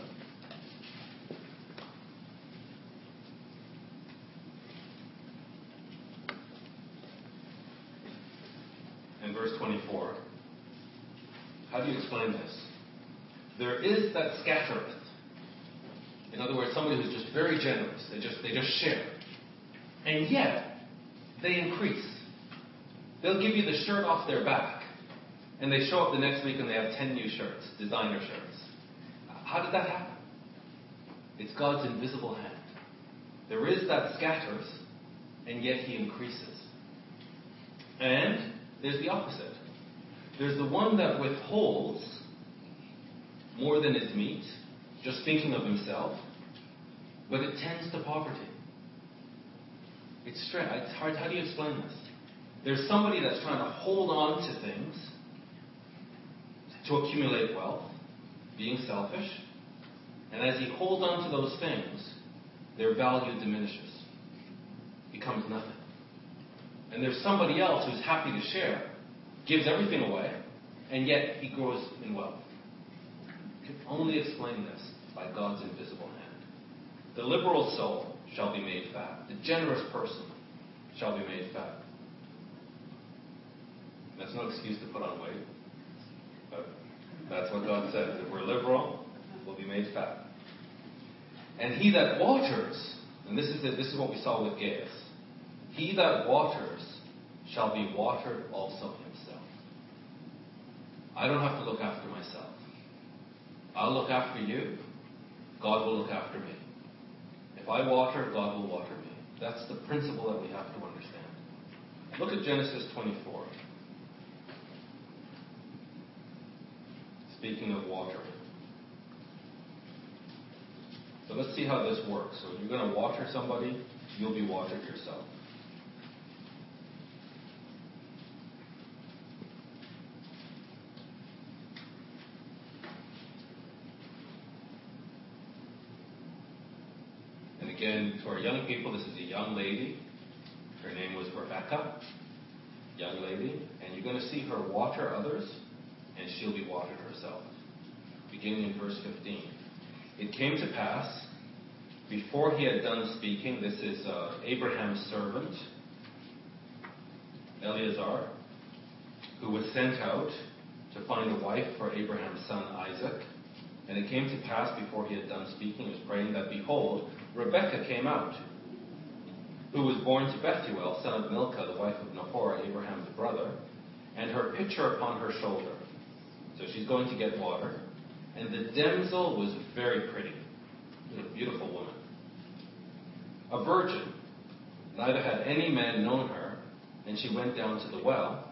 And verse 24. How do you explain this? There is that scattereth. In other words, somebody who's just very generous. They just they just share. And yet, they increase. They'll give you the shirt off their back. And they show up the next week and they have 10 new shirts, designer shirts. How did that happen? It's God's invisible hand. There is that scatters, and yet he increases. And there's the opposite. There's the one that withholds more than is meet, just thinking of himself, but it tends to poverty. It's. It's hard. How do you explain this? There's somebody that's trying to hold on to things to accumulate wealth, being selfish, and as he holds on to those things, their value diminishes, becomes nothing. And there's somebody else who's happy to share, gives everything away, and yet he grows in wealth. You can only explain this by God's invisible hand. The liberal soul shall be made fat. The generous person shall be made fat. That's no excuse to put on weight. But that's what God says. If we're liberal, we'll be made fat. And he that waters, And this is, it, this is what we saw with Gaius. He that waters shall be watered also himself. I don't have to look after myself. I'll look after you. God will look after me. If I water, God will water me. That's the principle that we have to understand. Look at Genesis 24. Speaking of watering. So let's see how this works. So if you're going to water somebody, you'll be watered yourself. And again, to our young people, this is a young lady. Her name was Rebecca. Young lady. And you're going to see her water others, and she'll be watered herself. Beginning in verse 15. It came to pass, before he had done speaking, this is uh, Abraham's servant, Eleazar, who was sent out to find a wife for Abraham's son Isaac. And it came to pass before he had done speaking, he was praying, that behold, Rebekah came out, who was born to Bethuel, son of Milcah, the wife of Nahor, Abraham's brother, and her pitcher upon her shoulder. So she's going to get water. And the damsel was very pretty, was a beautiful woman. A virgin, neither had any man known her, and she went down to the well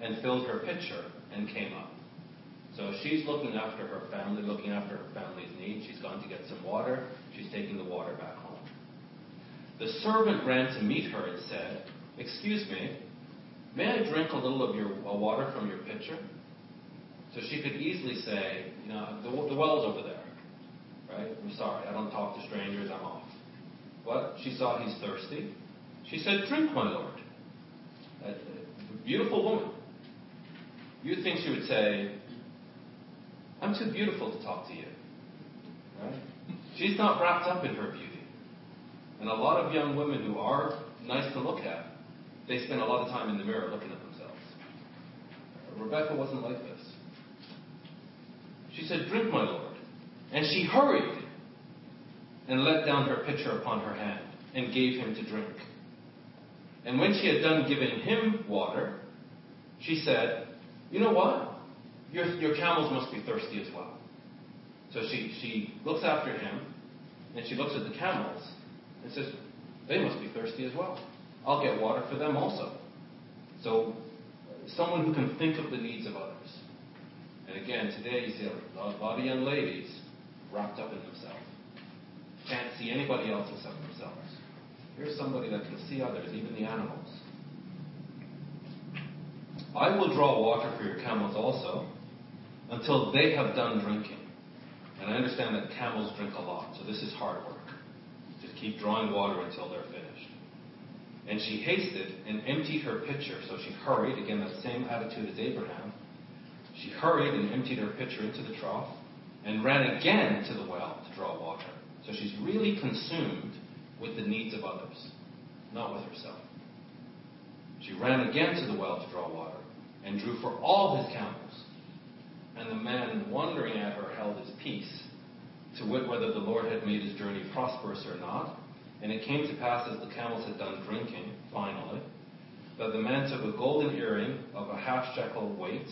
and filled her pitcher and came up. So she's looking after her family, looking after her family's needs. She's gone to get some water. She's taking the water back home. The servant ran to meet her and said, Excuse me, may I drink a little of your uh, water from your pitcher? So she could easily say, You know, the, the well's over there. Right? I'm sorry, I don't talk to strangers, I'm off. But she saw he's thirsty. She said, Drink, my lord. A beautiful woman. You'd think she would say, I'm too beautiful to talk to you. Right? She's not wrapped up in her beauty. And a lot of young women who are nice to look at, they spend a lot of time in the mirror looking at themselves. Rebecca wasn't like this. She said, Drink, my lord. And she hurried and let down her pitcher upon her hand and gave him to drink. And when she had done giving him water, she said, You know what? Your, your camels must be thirsty as well. So she, she looks after him and she looks at the camels and says, They must be thirsty as well. I'll get water for them also. So, someone who can think of the needs of others. And again, today you see a lot of young ladies wrapped up in themselves. Can't see anybody else except themselves. Here's somebody that can see others, even the animals. I will draw water for your camels also, until they have done drinking. And I understand that camels drink a lot, so this is hard work. Just keep drawing water until they're finished. And she hasted and emptied her pitcher, so she hurried, again, that same attitude as Abraham. She hurried and emptied her pitcher into the trough and ran again to the well to draw water. So she's really consumed with the needs of others, not with herself. She ran again to the well to draw water and drew for all his camels. And the man, wondering at her, held his peace, to wit whether the Lord had made his journey prosperous or not. And it came to pass, as the camels had done drinking, finally, that the man took a golden earring of a half shekel weight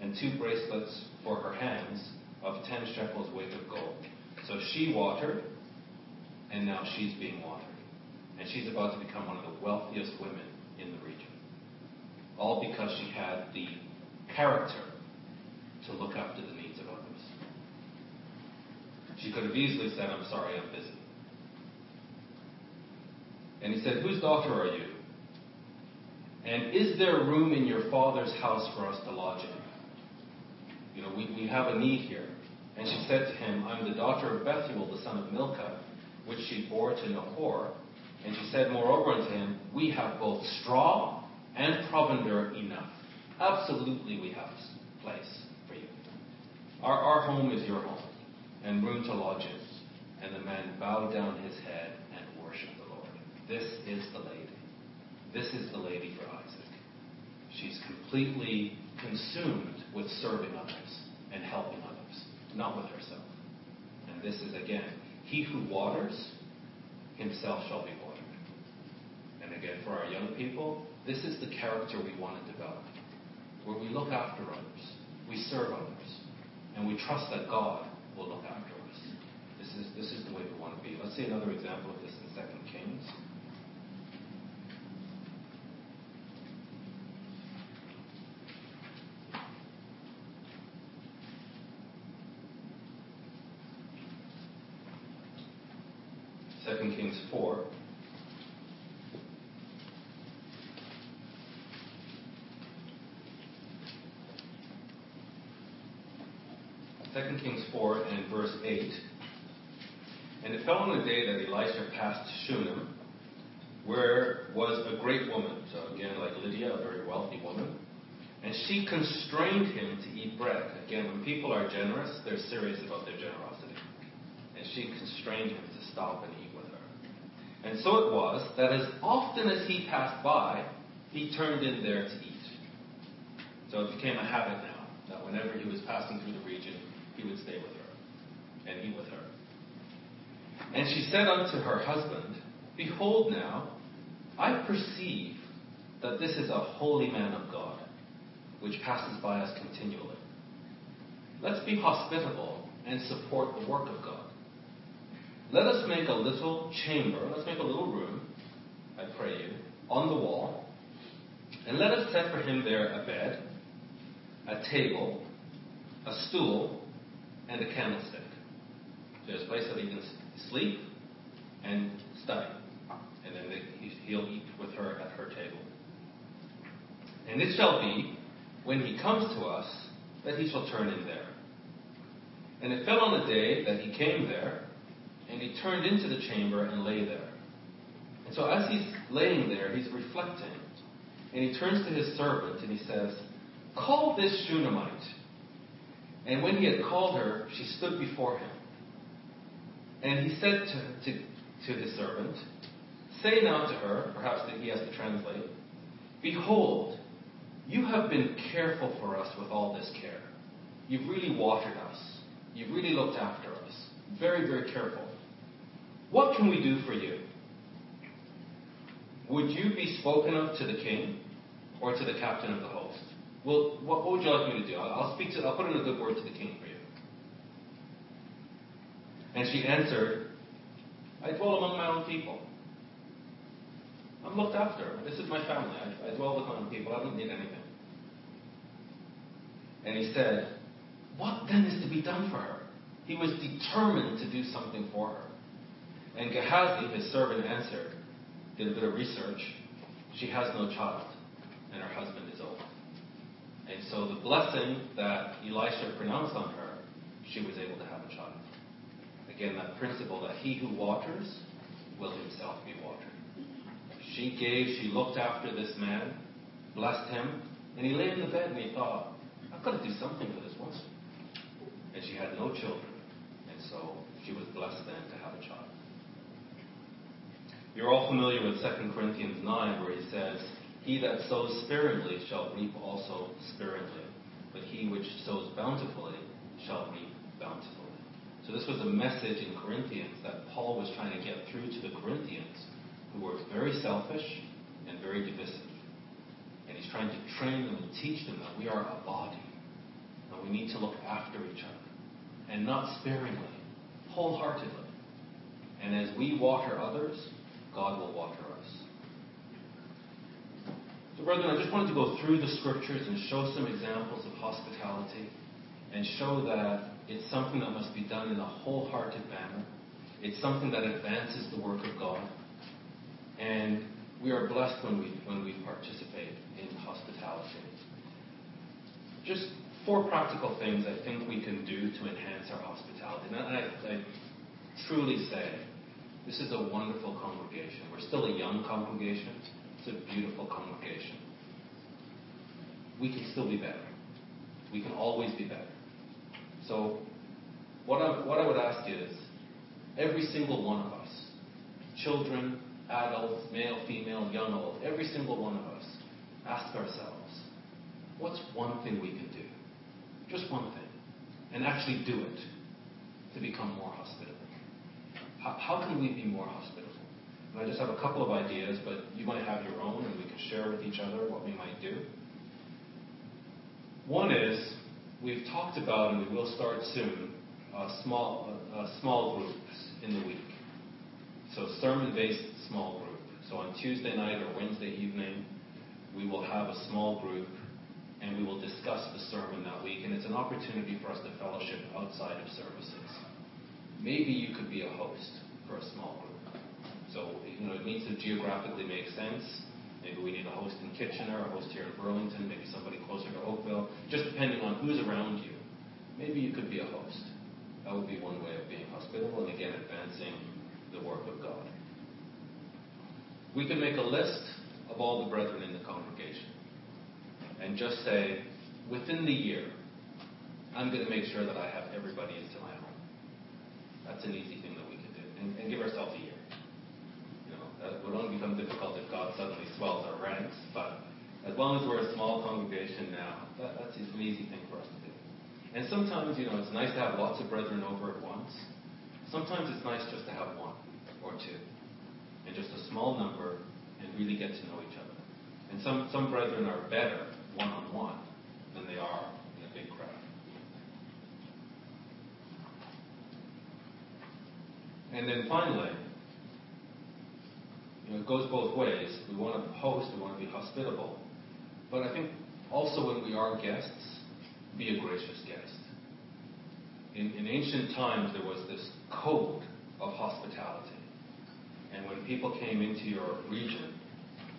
and two bracelets for her hands of ten shekels weight of gold. So she watered, and now she's being watered. And she's about to become one of the wealthiest women in the region. All because she had the character to look after the needs of others. She could have easily said, I'm sorry, I'm busy. And he said, Whose daughter are you? And is there room in your father's house for us to lodge in? You know, we, we have a need here. And she said to him, I'm the daughter of Bethuel, the son of Milcah, which she bore to Nahor. And she said, Moreover unto him, We have both straw and provender enough. Absolutely, we have place. Our, our home is your home, and room to lodge in. And the man bowed down his head and worshiped the Lord. This is the lady. This is the lady for Isaac. She's completely consumed with serving others and helping others, not with herself. And this is, again, he who waters, himself shall be watered. And again, for our young people, this is the character we want to develop, where we look after others, we serve others, and we trust that God will look after us. This is, this is the way we want to be. Let's see another example of this in 2 Kings. Second Kings four, 2 Kings 4 and verse 8. And it fell on the day that Elisha passed Shunem, where was a great woman, so again, like Lydia, a very wealthy woman, and she constrained him to eat bread. Again, when people are generous, they're serious about their generosity. And she constrained him to stop and eat with her. And so it was that as often as he passed by, he turned in there to eat. So it became a habit now that whenever he was passing through the region, he would stay with her and eat with her. And she said unto her husband, Behold now, I perceive that this is a holy man of God, which passes by us continually. Let's be hospitable and support the work of God. Let us make a little chamber, let's make a little room, I pray you, on the wall, and let us set for him there a bed, a table, a stool, and a candlestick. There's a place that he can sleep and study. And then he'll eat with her at her table. And it shall be, when he comes to us, that he shall turn in there. And it fell on the day that he came there, and he turned into the chamber and lay there. And so as he's laying there, he's reflecting. And he turns to his servant and he says, Call this Shunammite. And when he had called her, she stood before him. And he said to, to, to his servant, Say now to her, perhaps that he has to translate, Behold, you have been careful for us with all this care. You've really watered us. You've really looked after us. Very, very careful. What can we do for you? Would you be spoken of to the king or to the captain of the host? Well, what, what would you like me to do? I'll speak to, I'll put in a good word to the king for you. And she answered, I dwell among my own people. I'm looked after. This is my family. I, I dwell with my own people. I don't need anything. And he said, What then is to be done for her? He was determined to do something for her. And Gehazi, his servant, answered, did a bit of research. She has no child, and her husband is old. And so the blessing that Elisha pronounced on her, she was able to have a child. Again, that principle that he who waters will himself be watered. She gave, she looked after this man, blessed him, and he lay in the bed and he thought, I've got to do something for this woman. And she had no children, and so she was blessed then to have a child. You're all familiar with 2 Corinthians 9, where he says, He that sows sparingly shall reap also sparingly, but he which sows bountifully shall reap bountifully. So this was a message in Corinthians that Paul was trying to get through to the Corinthians, who were very selfish and very divisive. And he's trying to train them and teach them that we are a body, and we need to look after each other, and not sparingly, wholeheartedly. And as we water others, God will water us. So, brethren, I just wanted to go through the scriptures and show some examples of hospitality and show that it's something that must be done in a wholehearted manner. It's something that advances the work of God. And we are blessed when we, when we participate in hospitality. Just four practical things I think we can do to enhance our hospitality. And I, I truly say, this is a wonderful congregation. We're still a young congregation. It's a beautiful congregation. We can still be better. We can always be better. So, what I, what I would ask is every single one of us, children, adults, male, female, young, old, every single one of us, ask ourselves, what's one thing we can do? Just one thing. And actually do it to become more hospitable. How, how can we be more hospitable? And I just have a couple of ideas, but you might have your own, and we can share with each other what we might do. One is we've talked about, and we will start soon, uh, small uh, small groups in the week. So sermon-based small group. So on Tuesday night or Wednesday evening, we will have a small group and we will discuss the sermon that week. And it's an opportunity for us to fellowship outside of services. Maybe you could be a host for a small group. So you know it needs to geographically make sense. Maybe we need a host in Kitchener, a host here in Burlington, maybe somebody closer to Oakville, just depending on who's around you. Maybe you could be a host. That would be one way of being hospitable and again advancing the work of God. We can make a list of all the brethren in the congregation and just say, within the year, I'm going to make sure that I have everybody into my home. That's an easy thing that we can do. And, and give ourselves a year. That would only become difficult if God suddenly swells our ranks, but as long as we're a small congregation now, that, that's an easy thing for us to do. And sometimes, you know, it's nice to have lots of brethren over at once. Sometimes it's nice just to have one or two, and just a small number, and really get to know each other. And some, some brethren are better one on one than they are in a big crowd. And then finally, know, it goes both ways. We want to host, we want to be hospitable. But I think also when we are guests, be a gracious guest. In, in ancient times, there was this code of hospitality. And when people came into your region,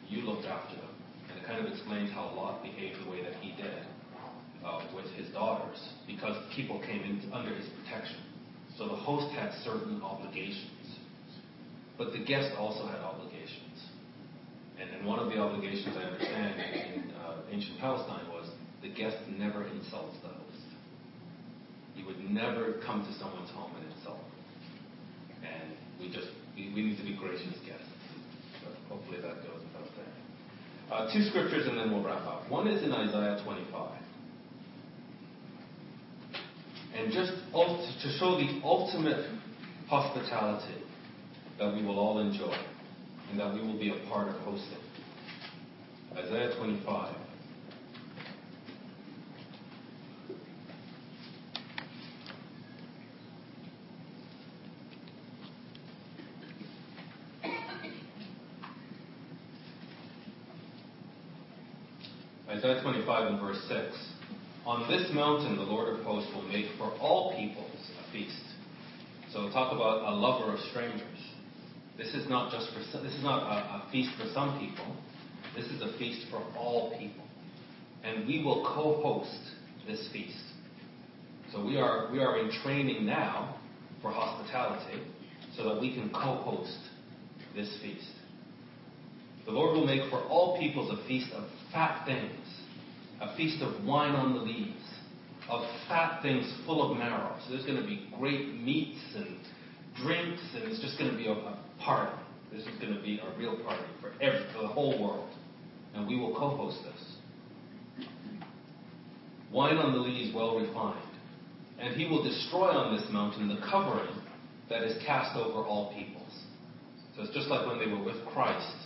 you looked after them. And it kind of explains how Lot behaved the way that he did uh, with his daughters, because people came in under his protection. So the host had certain obligations. But the guest also had obligations. And, and one of the obligations I understand in uh, ancient Palestine was the guest never insults the host. You would never come to someone's home and insult them. And we just we, we need to be gracious guests. So hopefully that goes without saying. Uh, two scriptures and then we'll wrap up. One is in Isaiah 25. And just to show the ultimate hospitality that we will all enjoy and that we will be a part of hosting. Isaiah 25. Isaiah 25 and verse 6. On this mountain the Lord of hosts will make for all peoples a feast. So talk about a lover of strangers. This is not just for some, this is not a, a feast for some people. This is a feast for all people. And we will co-host this feast. So we are we are in training now for hospitality so that we can co-host this feast. The Lord will make for all peoples a feast of fat things, a feast of wine on the lees, of fat things full of marrow. So there's going to be great meats and drinks, and it's just going to be a, a party. This is going to be a real party for, every, for the whole world. And we will co host this. Wine on the lees well refined. And he will destroy on this mountain the covering that is cast over all peoples. So it's just like when they were with Christ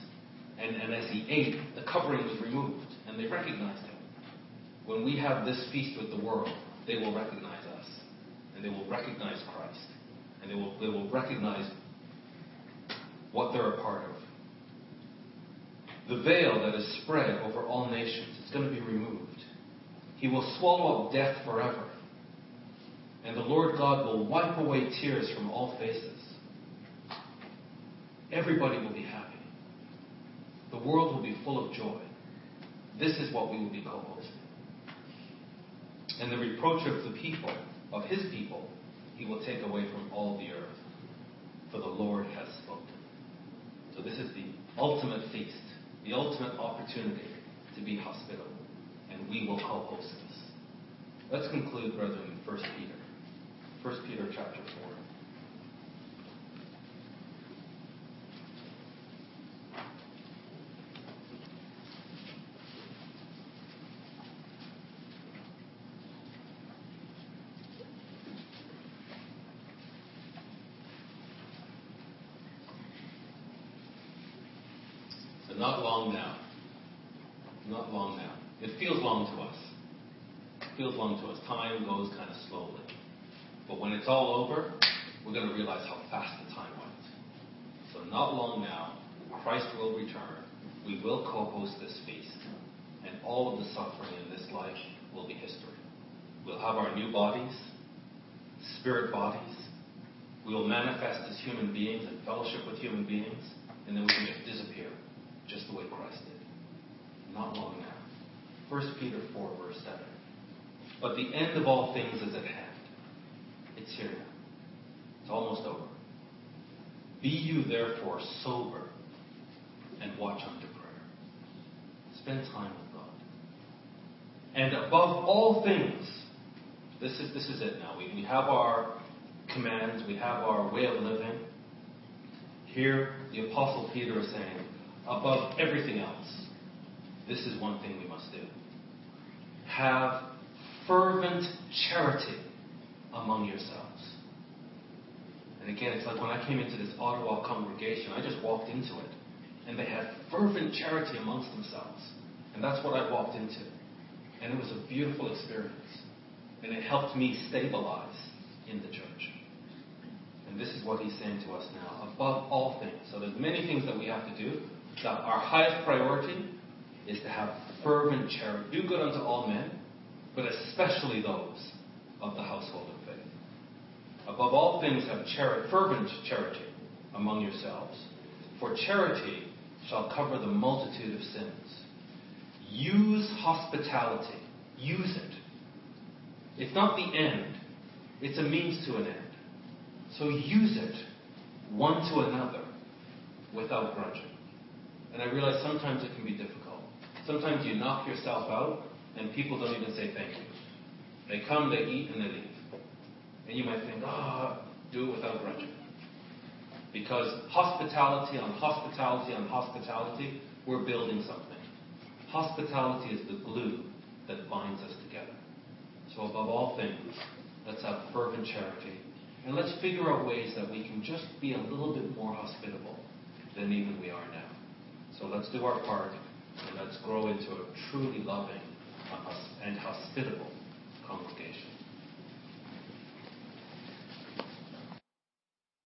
and, and as he ate, the covering was removed, and they recognized him. When we have this feast with the world, they will recognize us, and they will recognize Christ, and they will, they will recognize what they're a part of. The veil that is spread over all nations is going to be removed. He will swallow up death forever. And the Lord God will wipe away tears from all faces. Everybody will be happy. The world will be full of joy. This is what we will be hosting. And the reproach of the people, of his people, he will take away from all the earth. For the Lord has spoken. So this is the ultimate feast, the ultimate opportunity to be hospitable. And we will co host this. Let's conclude, brethren, 1 Peter. 1 Peter chapter 4. but not long now. Not long now. It feels long to us. It feels long to us. Time goes kind of slowly. But when it's all over, we're going to realize how fast the time went. So not long now, Christ will return. We will co-host this feast. And all of the suffering in this life will be history. We'll have our new bodies, spirit bodies. We will manifest as human beings and fellowship with human beings. And then we can just disappear, just the way Christ did. Not long now. 1 Peter 4, verse 7. But the end of all things is at hand. It's here now. It's almost over. Be you therefore sober and watch unto prayer. Spend time with God. And above all things, this is, this is it now. We, we have our commands, we have our way of living. Here, the Apostle Peter is saying, above everything else, this is one thing we must do. Have fervent charity among yourselves. And again, it's like when I came into this Ottawa congregation, I just walked into it. And they had fervent charity amongst themselves. And that's what I walked into. And it was a beautiful experience. And it helped me stabilize in the church. And this is what he's saying to us now. Above all things. So there's many things that we have to do. That our highest priority is to have fervent charity. Do good unto all men, but especially those of the household of faith. Above all things, have fervent charity among yourselves, for charity shall cover the multitude of sins. Use hospitality. Use it. It's not the end, it's a means to an end. So use it one to another without grudging. And I realize sometimes it can be difficult. Sometimes you knock yourself out and people don't even say thank you. They come, they eat, and they leave. And you might think, ah, oh, do it without grudging. Because hospitality on hospitality on hospitality, we're building something. Hospitality is the glue that binds us together. So, above all things, let's have fervent charity. And let's figure out ways that we can just be a little bit more hospitable than even we are now. So, let's do our part and let's grow into a truly loving and hospitable congregation.